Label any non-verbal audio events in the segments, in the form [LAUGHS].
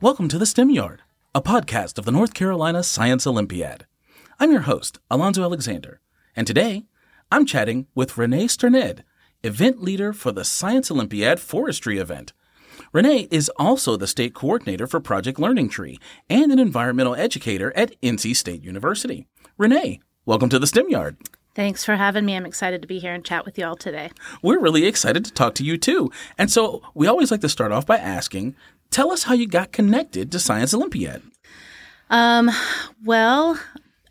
Welcome to the STEM Yard, a podcast of the North Carolina Science Olympiad. I'm your host, Alonzo Alexander, and today I'm chatting with Renee Strnad, event leader for the Science Olympiad Forestry event. Renee is also the state coordinator for Project Learning Tree and an environmental educator at NC State University. Renee, welcome to the STEM Yard. Thanks for having me. I'm excited to be here and chat with you all today. We're really excited to talk to you too. And so we always like to start off by asking, tell us how you got connected to Science Olympiad. Um, well,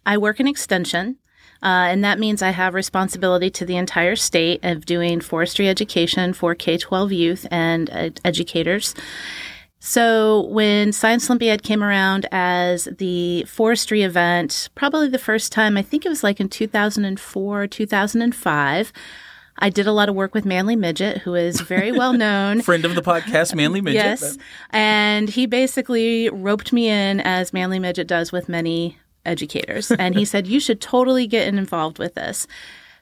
I work in extension. Uh, and that means I have responsibility to the entire state of doing forestry education for K 12 youth and uh, educators. So, when Science Olympiad came around as the forestry event, probably the first time, I think it was like in 2004, 2005. I did a lot of work with Manley Midgett, who is very well known. [LAUGHS] Friend of the podcast, Manley Midgett. yes. And he basically roped me in, as Manley Midgett does with many educators. And he [LAUGHS] said, You should totally get involved with this.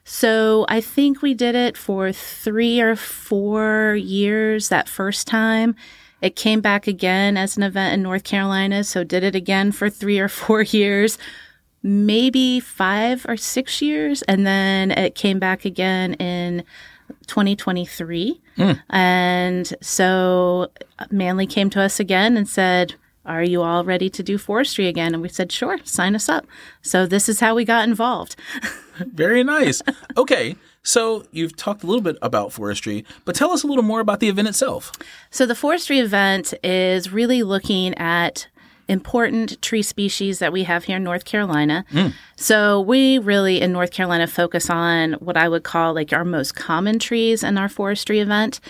So I think we did it for three or four years that first time. It came back again as an event in North Carolina, so did it again for three or four [LAUGHS] years, maybe five or six years, and then it came back again in 2023. Mm. And so Manley came to us again and said, are you all ready to do forestry again? And we said, sure, sign us up. So this is how we got involved. [LAUGHS] Very nice. Okay. So you've talked a little bit about forestry, but tell us a little more about the event itself. So the forestry event is really looking at important tree species that we have here in North Carolina. Mm. So we really in North Carolina focus on what I would call like our most common trees in our forestry event.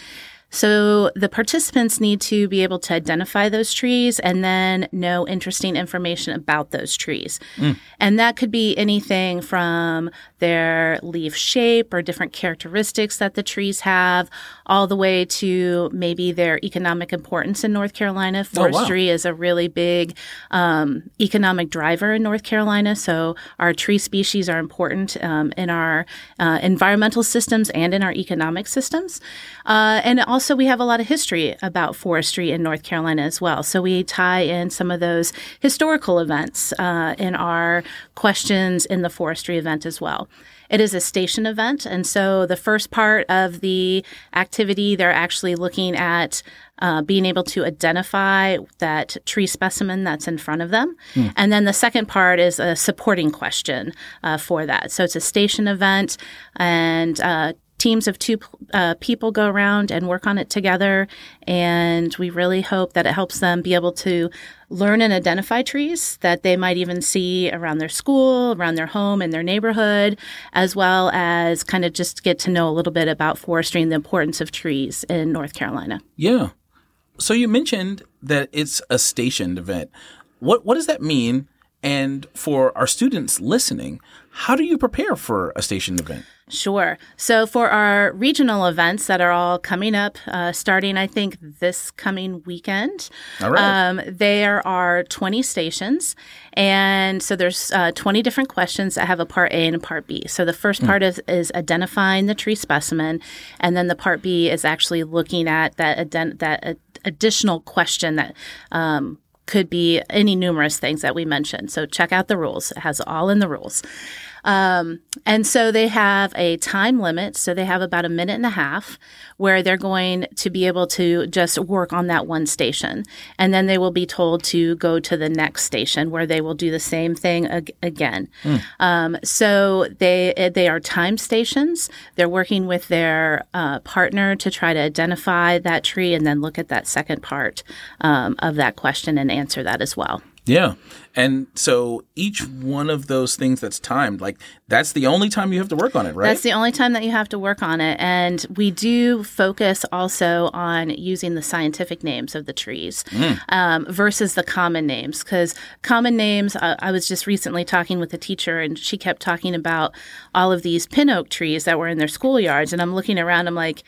So the participants need to be able to identify those trees and then know interesting information about those trees. Mm. And that could be anything from their leaf shape or different characteristics that the trees have, all the way to maybe their economic importance in North Carolina. Forestry oh, wow. is a really big um, economic driver in North Carolina. So our tree species are important um, in our uh, environmental systems and in our economic systems. Uh, and also, we have a lot of history about forestry in North Carolina as well. So we tie in some of those historical events uh, in our questions in the forestry event as well. It is a station event. And so the first part of the activity, they're actually looking at uh, being able to identify that tree specimen that's in front of them. Mm. And then the second part is a supporting question uh, for that. So it's a station event, and uh, teams of two uh, people go around and work on it together. And we really hope that it helps them be able to learn and identify trees that they might even see around their school, around their home, in their neighborhood, as well as kind of just get to know a little bit about forestry and the importance of trees in North Carolina. Yeah. So you mentioned that it's a stationed event. What what does that mean? And for our students listening, how do you prepare for a stationed event? Sure. So for our regional events that are all coming up, uh, starting I think this coming weekend, all right. Um, there are 20 stations, and so there's uh, 20 different questions that have a part A and a part B. So the first mm. part is is identifying the tree specimen, and then the part B is actually looking at that ident- that additional question that. Um, could be any numerous things that we mentioned. So check out the rules. It has all in the rules. Um, and so they have a time limit. So they have about a minute and a half where they're going to be able to just work on that one station. And then they will be told to go to the next station where they will do the same thing ag- again. Mm. Um, so they, they are time stations. They're working with their uh, partner to try to identify that tree and then look at that second part um, of that question and answer that as well. Yeah. And so each one of those things that's timed, like that's the only time you have to work on it, right? That's the only time that you have to work on it. And we do focus also on using the scientific names of the trees mm. um, versus the common names. Because common names, uh, I was just recently talking with a teacher and she kept talking about all of these pin oak trees that were in their schoolyards. And I'm looking around, I'm like,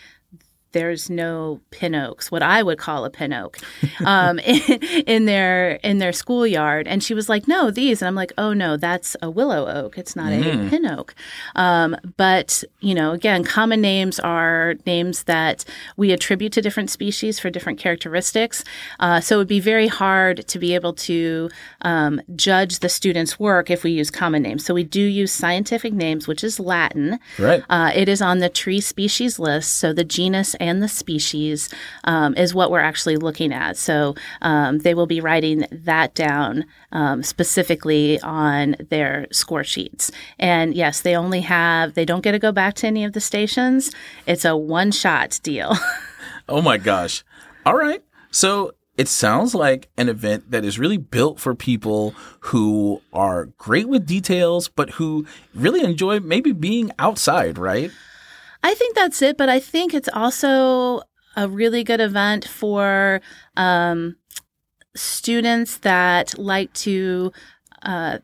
there's no pin oaks, what I would call a pin oak, um, [LAUGHS] in, in, their in their schoolyard. And she was like, "No, these." And I'm like, "Oh no, that's a willow oak. It's not mm. a pin oak." Um, but you know, again, common names are names that we attribute to different species for different characteristics. Uh, so it would be very hard to be able to um, judge the student's work if we use common names. So we do use scientific names, which is Latin. Right. Uh, it is on the tree species list. So the genus and the species um, is what we're actually looking at. So um, they will be writing that down um, specifically on their score sheets. And yes, they only have, they don't get to go back to any of the stations. It's a one shot deal. [LAUGHS] oh my gosh. All right. So it sounds like an event that is really built for people who are great with details, but who really enjoy maybe being outside, right? I think that's it, but I think it's also a really good event for um, students that like to uh,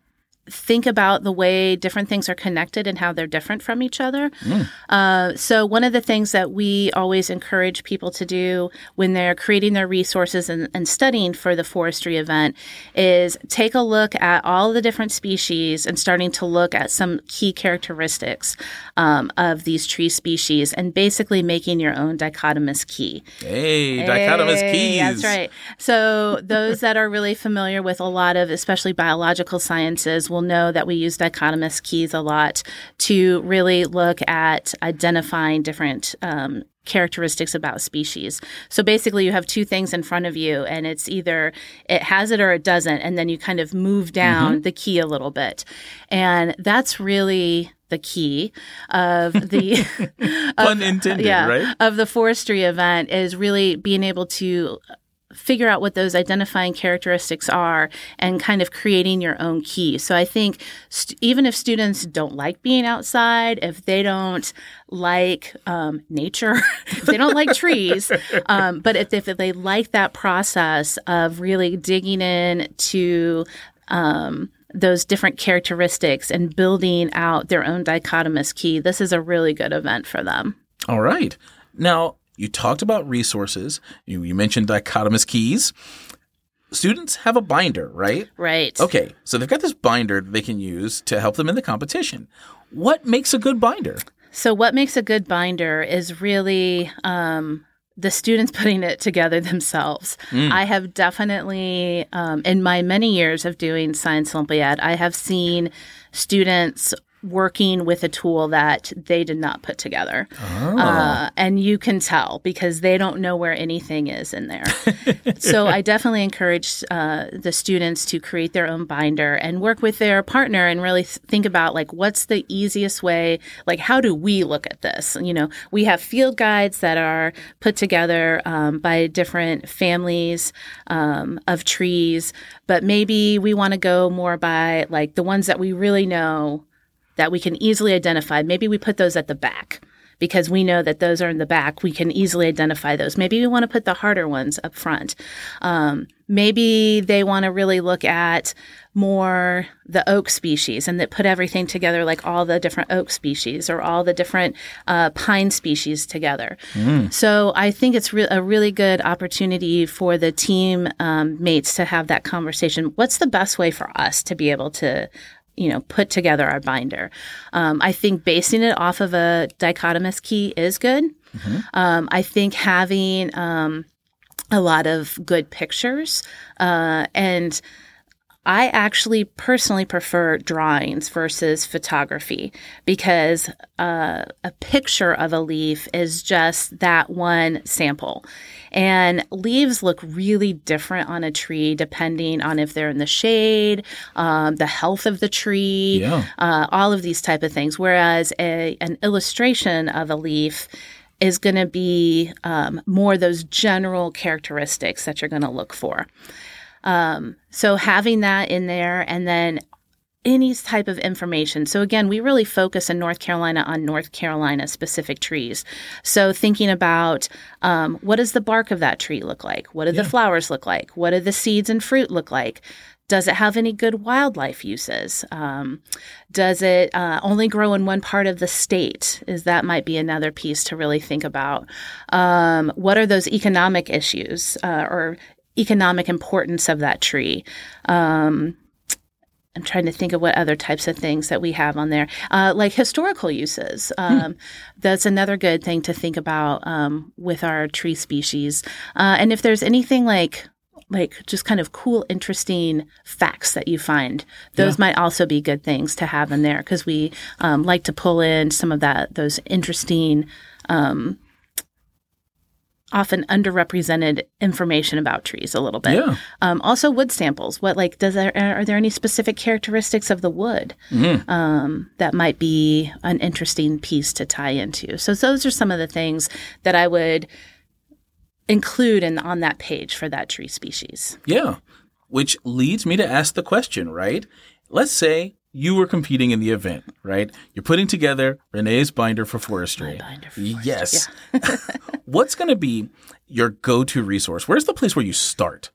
think about the way different things are connected and how they're different from each other. Mm. Uh, so, one of the things that we always encourage people to do when they're creating their resources and, and, studying for the forestry event is take a look at all the different species and starting to look at some key characteristics um, of these tree species and basically making your own dichotomous key. Hey, dichotomous hey, keys. That's right. So, those that are really familiar with a lot of, especially biological sciences, will know that we use dichotomous keys a lot to really look at identifying different um, characteristics about species. So basically, you have two things in front of you, and it's either it has it or it doesn't, and then you kind of move down mm-hmm. the key a little bit. And that's really the key of the [LAUGHS] pun intended, yeah, right? Of the forestry event is really being able to figure out what those identifying characteristics are and kind of creating your own key. So I think st- even if students don't like being outside, if they don't like um, nature, if [LAUGHS] they don't like trees, [LAUGHS] um, but if, if they like that process of really digging in to um, those different characteristics and building out their own dichotomous key, this is a really good event for them. All right. Now, you talked about resources. You, you mentioned dichotomous keys. Students have a binder, right? Right. Okay, so they've got this binder they can use to help them in the competition. What makes a good binder? So, what makes a good binder is really um, the students [LAUGHS] putting it together themselves. Mm. I have definitely, um, in my many years of doing Science Olympiad, I have seen students working with a tool that they did not put together. Oh. Uh, and you can tell because they don't know where anything is in there. [LAUGHS] so I definitely encourage uh, the students to create their own binder and work with their partner and really think about like what's the easiest way, like how do we look at this? You know, we have field guides that are put together um, by different families um, of trees, but maybe we want to go more by like the ones that we really know that we can easily identify. Maybe we put those at the back because we know that those are in the back. We can easily identify those. Maybe we want to put the harder ones up front. Um, maybe they want to really look at more the oak species and that put everything together like all the different oak species or all the different uh, pine species together. Mm. So I think it's re- a really good opportunity for the team um, mates to have that conversation. What's the best way for us to be able to you know, put together our binder. Um, I think basing it off of a dichotomous key is good. Mm-hmm. Um, I think having um, a lot of good pictures uh, and I actually personally prefer drawings versus photography because uh, a picture of a leaf is just that one sample. And leaves look really different on a tree depending on if they're in the shade, um, the health of the tree, yeah. uh, all of these type of things. Whereas a, an illustration of a leaf is going to be um, more those general characteristics that you're going to look for. Um, so having that in there and then any type of information. So again, we really focus in North Carolina on North Carolina specific trees. So thinking about um, what does the bark of that tree look like? What do yeah. the flowers look like? What do the seeds and fruit look like? does it have any good wildlife uses? Um, does it uh, only grow in one part of the state? Is that might be another piece to really think about. Um, what are those economic issues uh, or economic importance of that tree? Um, I'm trying to think of what other types of things that we have on there, uh, like historical uses. Um, hmm. That's another good thing to think about um, with our tree species. Uh, and if there's anything like like just kind of cool, interesting facts that you find. Those yeah. might also be good things to have in there because we um, like to pull in some of that those interesting um, often underrepresented information about trees a little bit. Yeah. Um, also, wood samples. What like does there are there any specific characteristics of the wood mm. um, that might be an interesting piece to tie into? So those are some of the things that I would include in on that page for that tree species. Yeah. Which leads me to ask the question, right? Let's say you were competing in the event, right? You're putting together Renee's binder for forestry. Binder for forestry. Yes. Yeah. [LAUGHS] What's going to be your go-to resource? Where's the place where you start?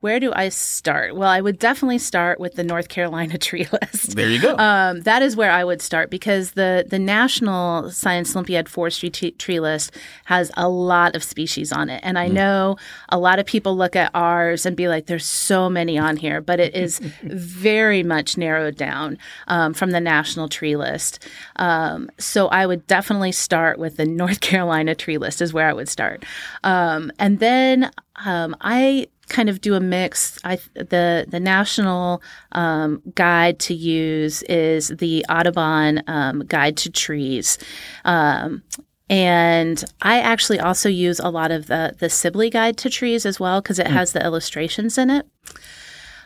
Where do I start? Well, I would definitely start with the North Carolina [LAUGHS] tree list. There you go. Um, that is where I would start because the the National Science Olympiad Forestry t- Tree List has a lot of species on it, and I mm. know a lot of people look at ours and be like, "There's so many on here," but it is [LAUGHS] very much narrowed down um, from the National Tree List. Um, so I would definitely start with the North [LAUGHS] Carolina Tree List. Is where I would start, um, and then um, I kind of do a mix. I, the the national um, guide to use is the Audubon um, Guide to Trees. Um, and I actually also use a lot of the the Sibley Guide to Trees as well because it mm. has the illustrations in it.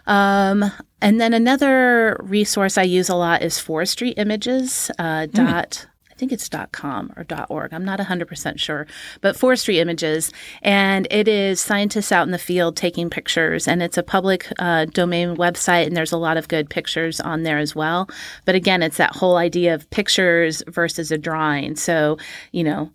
Um, and then another resource I use a lot is Forestry Images. Uh, mm. dot I think it's dot .com or dot .org. I'm not 100% sure, but forestry images, and it is scientists out in the field taking pictures, and it's a public uh, domain website, and there's a lot of good pictures on there as well. But again, it's that whole idea of pictures versus a drawing. So you know,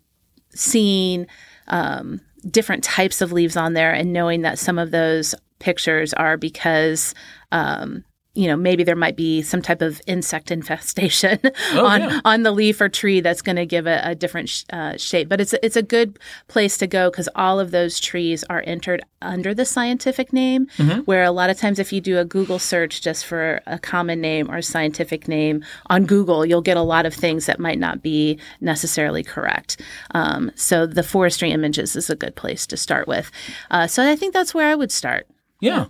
seeing um, different types of leaves on there, and knowing that some of those pictures are because um, you know maybe there might be some type of insect [LAUGHS] infestation oh, on yeah. on the leaf or tree that's going to give it a different sh- uh, shape but it's it's a good place to go because all of those trees are entered under the scientific name mm-hmm. where a lot of times if you do a google search just for a common name or a scientific name on google you'll get a lot of things that might not be necessarily correct um, so the forestry images is a good place to start with uh, so i think that's where i would start yeah. yeah.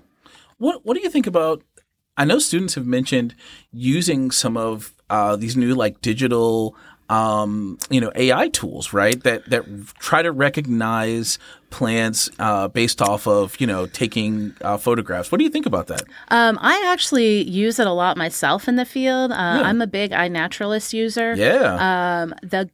What What do you think about I know students have mentioned using some of uh, these new like digital um, you know AI tools, right? That that try to recognize plants uh, based off of you know taking uh, photographs. What do you think about that? Um, I actually use it a lot myself in the field. Uh, yeah. I'm a big iNaturalist user. Yeah. Um, the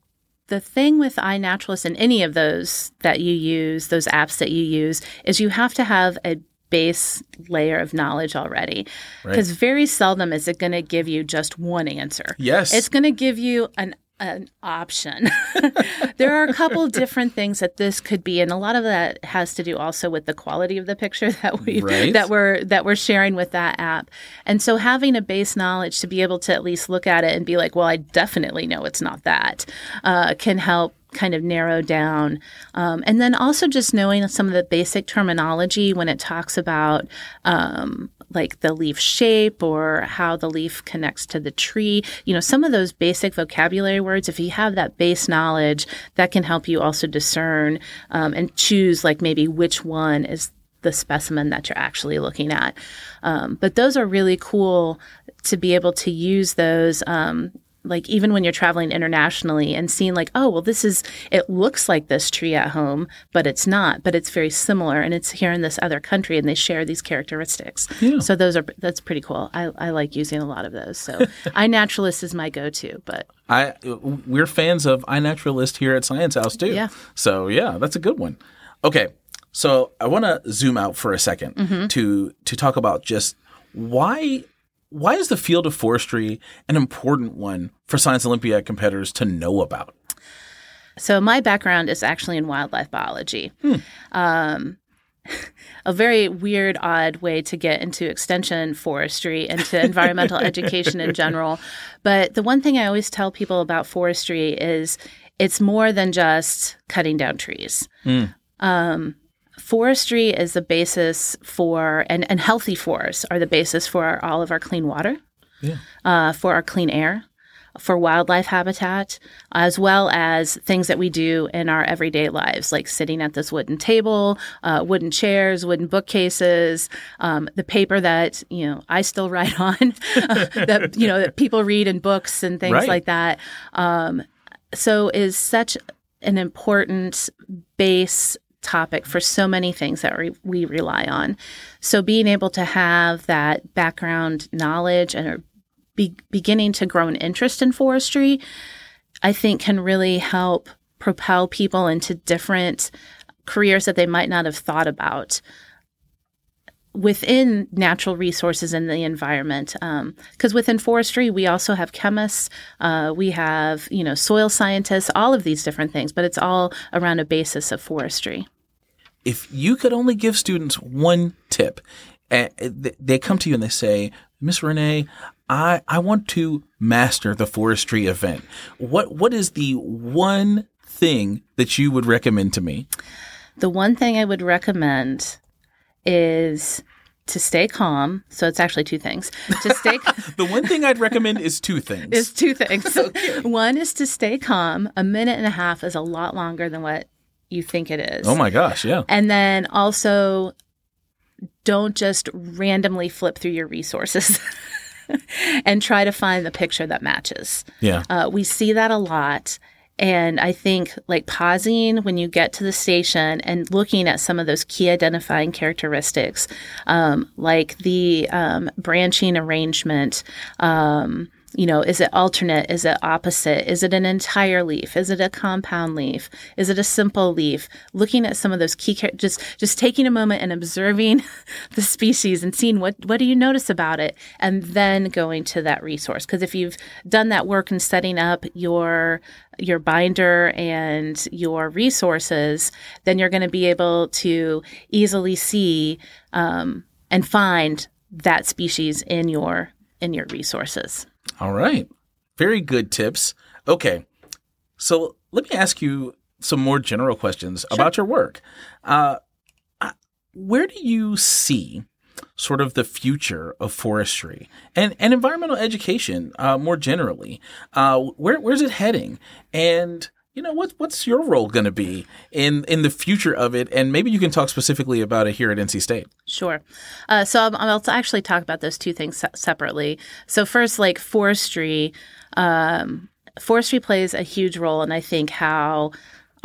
the thing with iNaturalist and any of those that you use, those apps that you use, is you have to have a base layer of knowledge already. Because right. very seldom is it going to give you just one answer. Yes. It's going to give you an an option. [LAUGHS] there are a couple different things that this could be, and a lot of that has to do also with the quality of the picture that we right. that we're that we're sharing with that app. And so having a base knowledge to be able to at least look at it and be like, well, I definitely know it's not that, uh, can help kind of narrow down. Um, and then also just knowing some of the basic terminology when it talks about um, like the leaf shape or how the leaf connects to the tree. You know, some of those basic vocabulary words, if you have that base knowledge, that can help you also discern um, and choose like maybe which one is the specimen that you're actually looking at. Um, but those are really cool to be able to use those um, like even when you're traveling internationally and seeing like oh well this is it looks like this tree at home but it's not but it's very similar and it's here in this other country and they share these characteristics. Yeah. so those are that's pretty cool. I, I like using a lot of those. So [LAUGHS] iNaturalist is my go-to but i we're fans of iNaturalist here at science house too. Yeah. So yeah that's a good one. Okay so i want to zoom out for a 2nd mm-hmm. to to talk about just why why is the field of forestry an important one for Science Olympiad competitors to know about? So, my background is actually in wildlife biology. Hmm. Um, [LAUGHS] a very weird, odd way to get into extension forestry and to environmental [LAUGHS] education in general. But the one thing I always tell people about forestry is it's more than just cutting down trees. Mm. Um, forestry is the basis for, and, and healthy forests are the basis for our, all of our clean water, yeah. uh, for our clean air, for wildlife habitat, as well as things that we do in our everyday lives, like sitting at this wooden table, uh, wooden chairs, wooden bookcases, um, the paper that you know I still [LAUGHS] write on, [LAUGHS] that you know that people read in books and things right. like that. Um, so is such an important base topic for so many things that we, we rely on. So being able to have that background knowledge and be, beginning to grow an interest in forestry, I think can really help propel people into different careers that they might not have thought about within natural resources and the environment because um, within forestry we also have chemists uh, we have you know soil scientists all of these different things but it's all around a basis of forestry if you could only give students one tip eh, and they come to you and they say miss renee I, I want to master the forestry event. What what is the one thing that you would recommend to me? The one thing I would recommend is to stay calm. So it's actually two things. To stay [LAUGHS] The one thing I'd recommend is two things. Is two things. [LAUGHS] okay. One is to stay calm. A minute and a half is a lot longer than what you think it is. Oh my gosh, yeah. And then also don't just randomly flip through your resources. [LAUGHS] and try to find the picture that matches. Yeah. Uh, we see that a lot. And I think like pausing when you get to the station and looking at some of those key identifying characteristics, um, like the um, branching arrangement, um, you know, is it alternate? Is it opposite? Is it an entire leaf? Is it a compound leaf? Is it a simple leaf? Looking at some of those key, just just taking a moment and observing [LAUGHS] the species and seeing what what do you notice about it, and then going to that resource. Because if you've done that work and setting up your your binder and your resources, then you're going to be able to easily see um, and find that species in your in your resources. All right. Very good tips. Okay. So let me ask you some more general questions sure. about your work. Uh, uh, where do you see sort of the future of forestry and, and environmental education uh, more generally? Uh, where, where's it heading? And you know what what's your role going to be in in the future of it? And maybe you can talk specifically about it here at nc state. Sure. Uh, so I'll, I'll, actually talk about those two things se- separately. So first like forestry um, forestry plays a huge role and i think how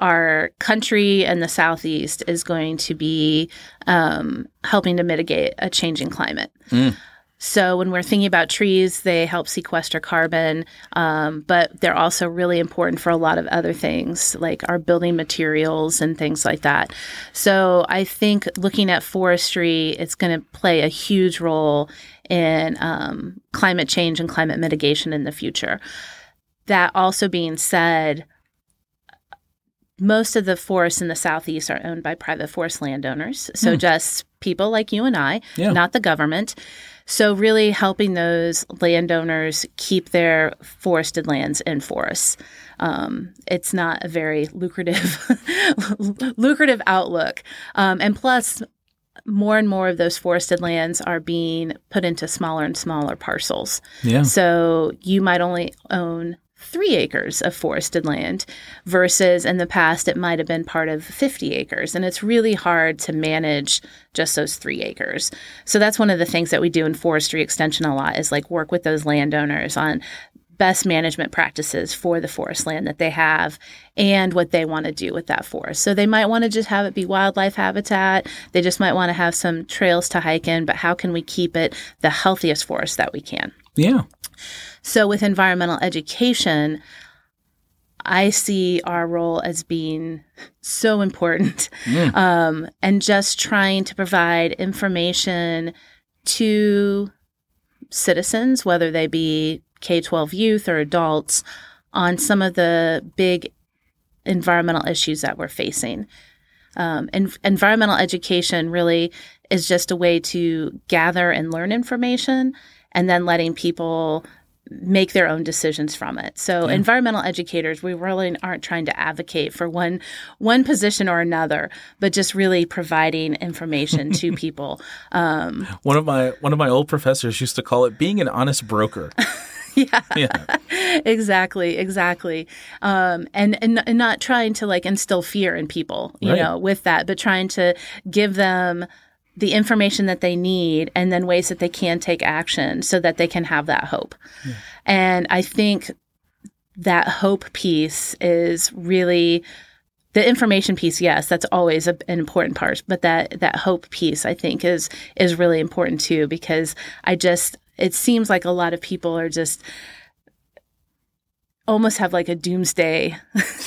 our country and the southeast is going to be um, helping to mitigate a changing climate. Mm. So when we're thinking about trees, they help sequester carbon, um, but they're also really important for a lot of other things, like our building materials and things like that. So I think looking at forestry, it's going to play a huge role in um, climate change and climate mitigation in the future. That also being said, most of the forests in the southeast are owned by private forest landowners. So hmm. just people like you and I, yeah. not the government. So, really helping those landowners keep their forested lands in forests. Um, it's not a very lucrative, [LAUGHS] lucrative outlook. Um, and plus, more and more of those forested lands are being put into smaller and smaller parcels. Yeah. So you might only own three acres of forested land versus in the past it might have been part of 50 acres. And it's really hard to manage just those three acres. So that's one of the things that we do in forestry extension a lot is like work with those landowners on best management practices for the forest land that they have and what they want to do with that forest. So they might want to just have it be wildlife habitat. They just might want to have some trails to hike in, but how can we keep it the healthiest forest that we can? Yeah. So, with environmental education, I see our role as being so important mm. um, and just trying to provide information to citizens, whether they be K 12 youth or adults, on some of the big environmental issues that we're facing. Um, and environmental education really is just a way to gather and learn information and then letting people make their own decisions from it. So yeah. environmental educators, we really aren't trying to advocate for one one position or another, but just really providing information to [LAUGHS] people. Um, one of my one of my old professors used to call it being an honest broker. [LAUGHS] yeah. yeah. [LAUGHS] exactly, exactly. Um, and, and and not trying to like instill fear in people, you right. know, with that, but trying to give them the information that they need and then ways that they can take action so that they can have that hope. Yeah. And I think that hope piece is really the information piece yes that's always a, an important part but that that hope piece i think is is really important too because i just it seems like a lot of people are just almost have like a doomsday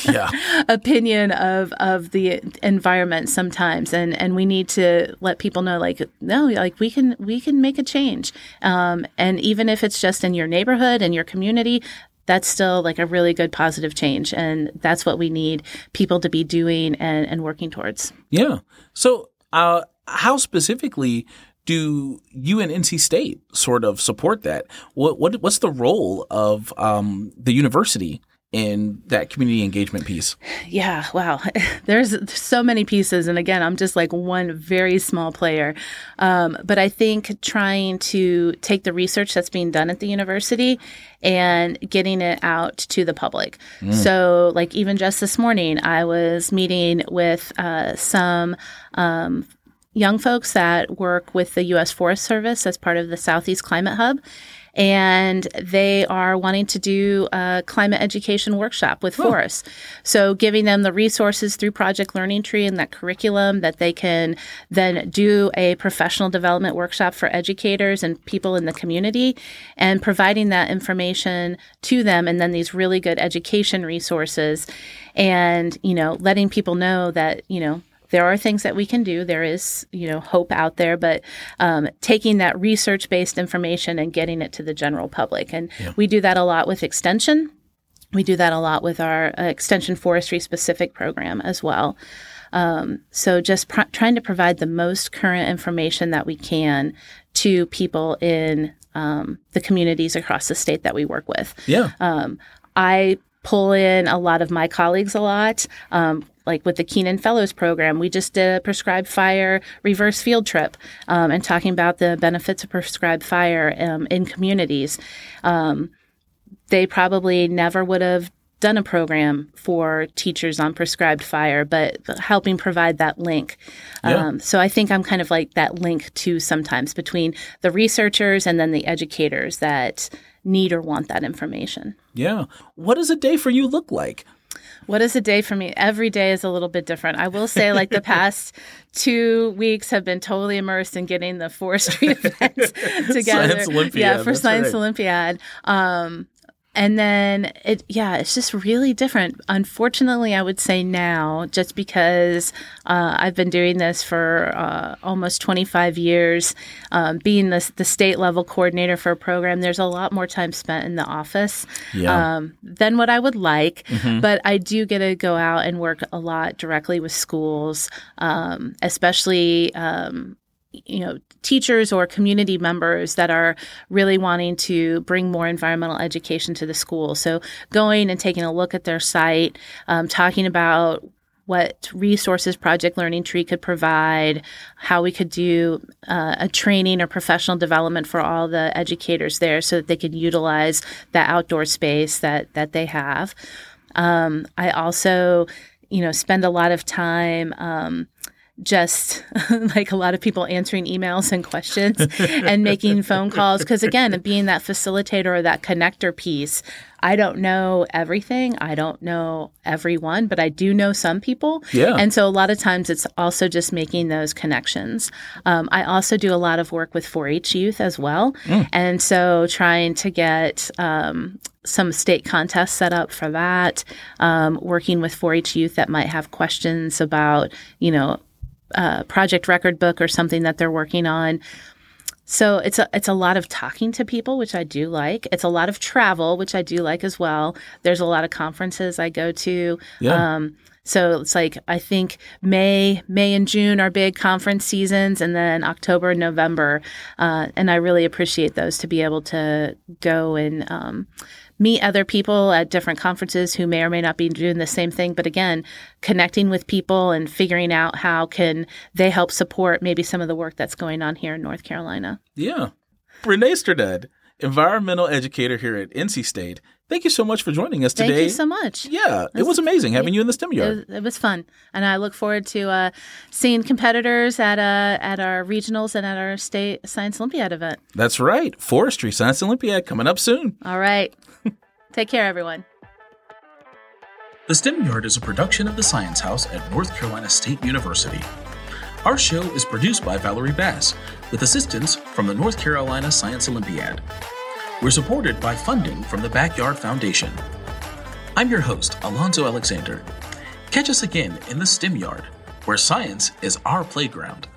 yeah. [LAUGHS] opinion of of the environment sometimes. And and we need to let people know like no like we can we can make a change. Um, and even if it's just in your neighborhood and your community that's still like a really good positive change. And that's what we need people to be doing and, and working towards. Yeah. So uh, how specifically do you and NC State sort of support that? What, what what's the role of um, the university in that community engagement piece? Yeah, wow. [LAUGHS] There's so many pieces. And again, I'm just like one very small player. Um, but I think trying to take the research that's being done at the university and getting it out to the public. Mm. So, like, even just this morning, I was meeting with uh, some um, young folks that work with the U.S. Forest Service as part of the Southeast Climate Hub. And they are wanting to do a climate education workshop with forests. So, giving them the resources through Project Learning Tree and that curriculum that they can then do a professional development workshop for educators and people in the community and providing that information to them and then these really good education resources and, you know, letting people know that, you know, there are things that we can do. There is, you know, hope out there, but um, taking that research based information and getting it to the general public. And yeah. we do that a lot with extension. We do that a lot with our uh, extension forestry specific program as well. Um, so just pr- trying to provide the most current information that we can to people in um, the communities across the state that we work with. Yeah. Um, I pull in a lot of my colleagues a lot. Um, like with the Kenan Fellows program, we just did a prescribed fire reverse field trip um, and talking about the benefits of prescribed fire um, in communities. Um, they probably never would have done a program for teachers on prescribed fire, but helping provide that link. Yeah. Um, so I think I'm kind of like that link to sometimes between the researchers and then the educators that need or want that information. Yeah. What does a day for you look like? What is a day for me? Every day is a little bit different. I will say, like the [LAUGHS] past two weeks have been totally immersed in getting the forestry [LAUGHS] events together. Science Olympiad. Yeah, for Science right. Olympiad. Um, and then it, yeah, it's just really different. Unfortunately, I would say now, just because uh, I've been doing this for uh, almost 25 years, um, being the, the state level coordinator for a program, there's a lot more time spent in the office yeah. um, than what I would like. Mm-hmm. But I do get to go out and work a lot directly with schools, um, especially um, you know teachers or community members that are really wanting to bring more environmental education to the school. So going and taking a look at their site um, talking about what resources project learning tree could provide how we could do uh, a training or professional development for all the educators there so that they could utilize that outdoor space that that they have. Um, i also you know spend a lot of time um, just [LAUGHS] like a lot of people answering emails and questions [LAUGHS] and making phone calls. Because again, being that facilitator or that connector piece, I don't know everything. I don't know everyone, but I do know some people. Yeah. And so a lot of times it's also just making those connections. Um, I also do a lot of work with 4 H youth as well. Mm. And so trying to get um, some state contests set up for that, um, working with 4 H youth that might have questions about, you know, uh, project record book or something that they're working on. So it's a it's a lot of talking to people, which I do like. It's a lot of travel, which I do like as well. There's a lot of conferences I go to. Yeah. Um, So it's like I think May, May and June are big conference seasons, and then October and November. Uh, and I really appreciate those to be able to go and um, meet other people at different conferences who may or may not be doing the same thing. But again, connecting with people and figuring out how can they help support maybe some of the work that's going on here in North Carolina. Yeah. Renee Strnad, environmental educator here at NC State. Thank you so much for joining us today. Thank you so much. Yeah, it was amazing having you in the STEM It yard. was, it was fun, and I look forward to uh, seeing competitors at uh, at our regionals and at our state science Olympiad event. That's right. Forestry Science Olympiad coming up soon. All right, take care, everyone. The STEM Yard is a production of the Science House at North Carolina State University. Our show is produced by Valerie Bass with assistance from the North Carolina Science Olympiad. We're supported by funding from the Backyard Foundation. I'm your host, Alonzo Alexander. Catch us again in the STEM Yard, where science is our playground.